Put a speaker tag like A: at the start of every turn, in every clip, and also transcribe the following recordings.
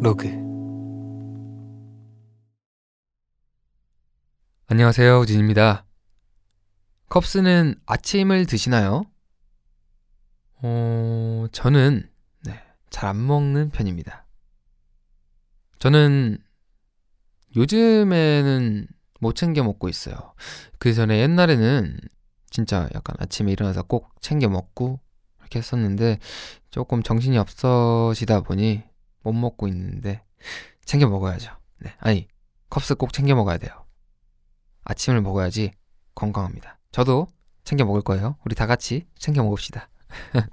A: 로그 안녕하세요. 우진입니다. 컵스는 아침을 드시나요? 어, 저는 네, 잘 안 먹는 편입니다. 저는 요즘에는 못 챙겨 먹고 있어요. 그 전에 옛날에는 진짜 약간 아침에 일어나서 꼭 챙겨 먹고 이렇게 했었는데 조금 정신이 없어지다 보니 못 먹고 있는데 챙겨 먹어야죠. 네. 아니, 컵스 꼭 챙겨 먹어야 돼요. 아침을 먹어야지 건강합니다. 저도 챙겨 먹을 거예요. 우리 다 같이 챙겨 먹읍시다.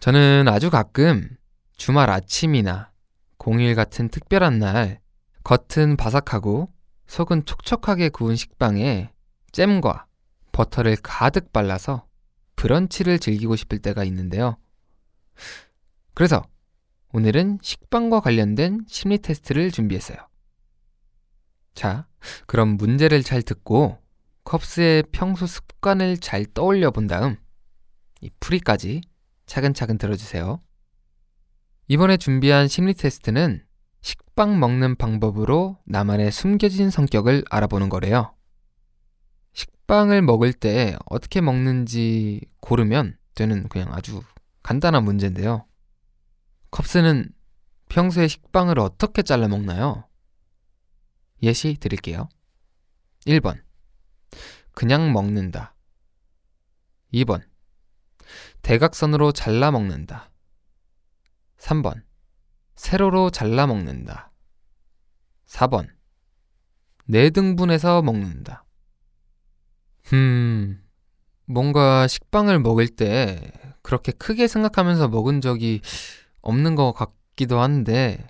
A: 저는 아주 가끔 주말 아침이나 공휴일 같은 특별한 날 겉은 바삭하고 속은 촉촉하게 구운 식빵에 잼과 버터를 가득 발라서 브런치를 즐기고 싶을 때가 있는데요. 그래서 오늘은 식빵과 관련된 심리 테스트를 준비했어요. 자, 그럼 문제를 잘 듣고 컵스의 평소 습관을 잘 떠올려 본 다음 이 풀이까지 차근차근 들어주세요. 이번에 준비한 심리 테스트는 식빵 먹는 방법으로 나만의 숨겨진 성격을 알아보는 거래요. 식빵을 먹을 때 어떻게 먹는지 고르면 되는 그냥 아주 간단한 문제인데요. 컵스는 평소에 식빵을 어떻게 잘라 먹나요? 예시 드릴게요. 1번. 그냥 먹는다. 2번. 대각선으로 잘라 먹는다. 3번. 세로로 잘라 먹는다. 4번. 네 등분해서 먹는다. 음, 뭔가 식빵을 먹을 때 그렇게 크게 생각하면서 먹은 적이 없는 것 같기도 한데,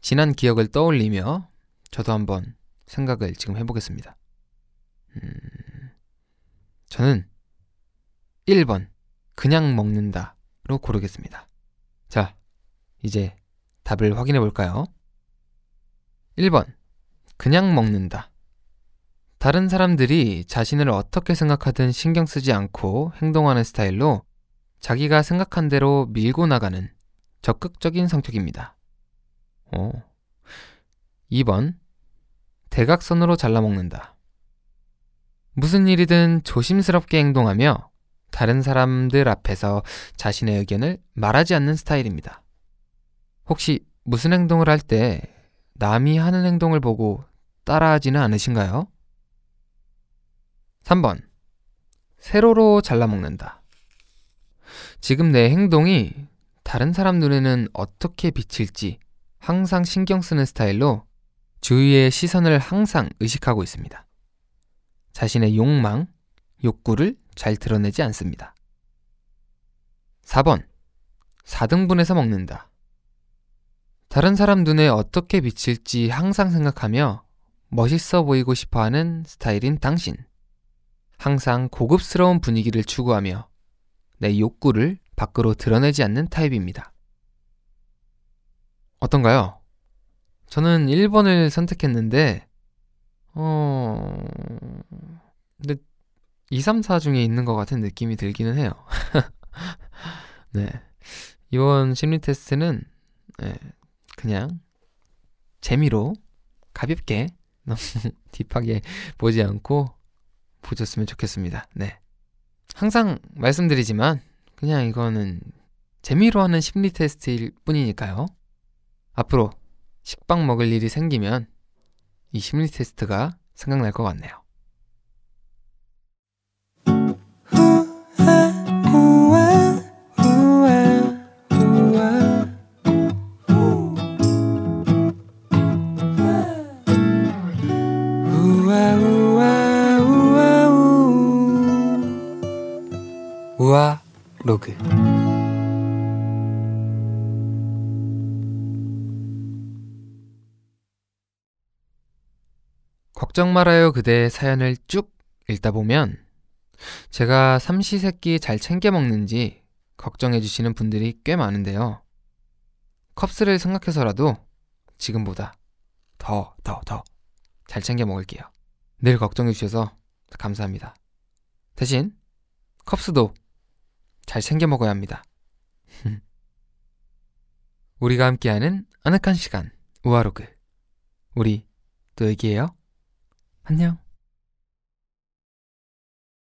A: 지난 기억을 떠올리며 저도 한번 생각을 지금 해보겠습니다. 음, 저는 1번, 그냥 먹는다로 고르겠습니다. 자, 이제 답을 확인해 볼까요? 1번, 그냥 먹는다. 다른 사람들이 자신을 어떻게 생각하든 신경 쓰지 않고 행동하는 스타일로 자기가 생각한 대로 밀고 나가는 적극적인 성격입니다. 오. 2번, 대각선으로 잘라먹는다. 무슨 일이든 조심스럽게 행동하며 다른 사람들 앞에서 자신의 의견을 말하지 않는 스타일입니다. 혹시 무슨 행동을 할 때 남이 하는 행동을 보고 따라하지는 않으신가요? 3번. 세로로 잘라먹는다. 지금 내 행동이 다른 사람 눈에는 어떻게 비칠지 항상 신경 쓰는 스타일로 주위의 시선을 항상 의식하고 있습니다. 자신의 욕망, 욕구를 잘 드러내지 않습니다. 4번. 4등분해서 먹는다. 다른 사람 눈에 어떻게 비칠지 항상 생각하며 멋있어 보이고 싶어 하는 스타일인 당신. 항상 고급스러운 분위기를 추구하며 내 욕구를 밖으로 드러내지 않는 타입입니다. 어떤가요? 저는 1번을 선택했는데, 어, 근데 2, 3, 4 중에 있는 것 같은 느낌이 들기는 해요. 네. 이번 심리 테스트는, 네, 그냥 재미로 가볍게 너무 딥하게 보지 않고 보셨으면 좋겠습니다. 네. 항상 말씀드리지만 그냥 이거는 재미로 하는 심리 테스트일 뿐이니까요. 앞으로 식빵 먹을 일이 생기면 이 심리 테스트가 생각날 것 같네요. 로그 걱정 말아요 그대의 사연을 쭉 읽다 보면 제가 삼시세끼 잘 챙겨 먹는지 걱정해 주시는 분들이 꽤 많은데요. 컵스를 생각해서라도 지금보다 더, 더, 더 잘 챙겨 먹을게요. 늘 걱정해 주셔서 감사합니다. 대신 컵스도 잘 챙겨 먹어야 합니다. 우리가 함께하는 아늑한 시간 우아로그. 우리 또 얘기해요. 안녕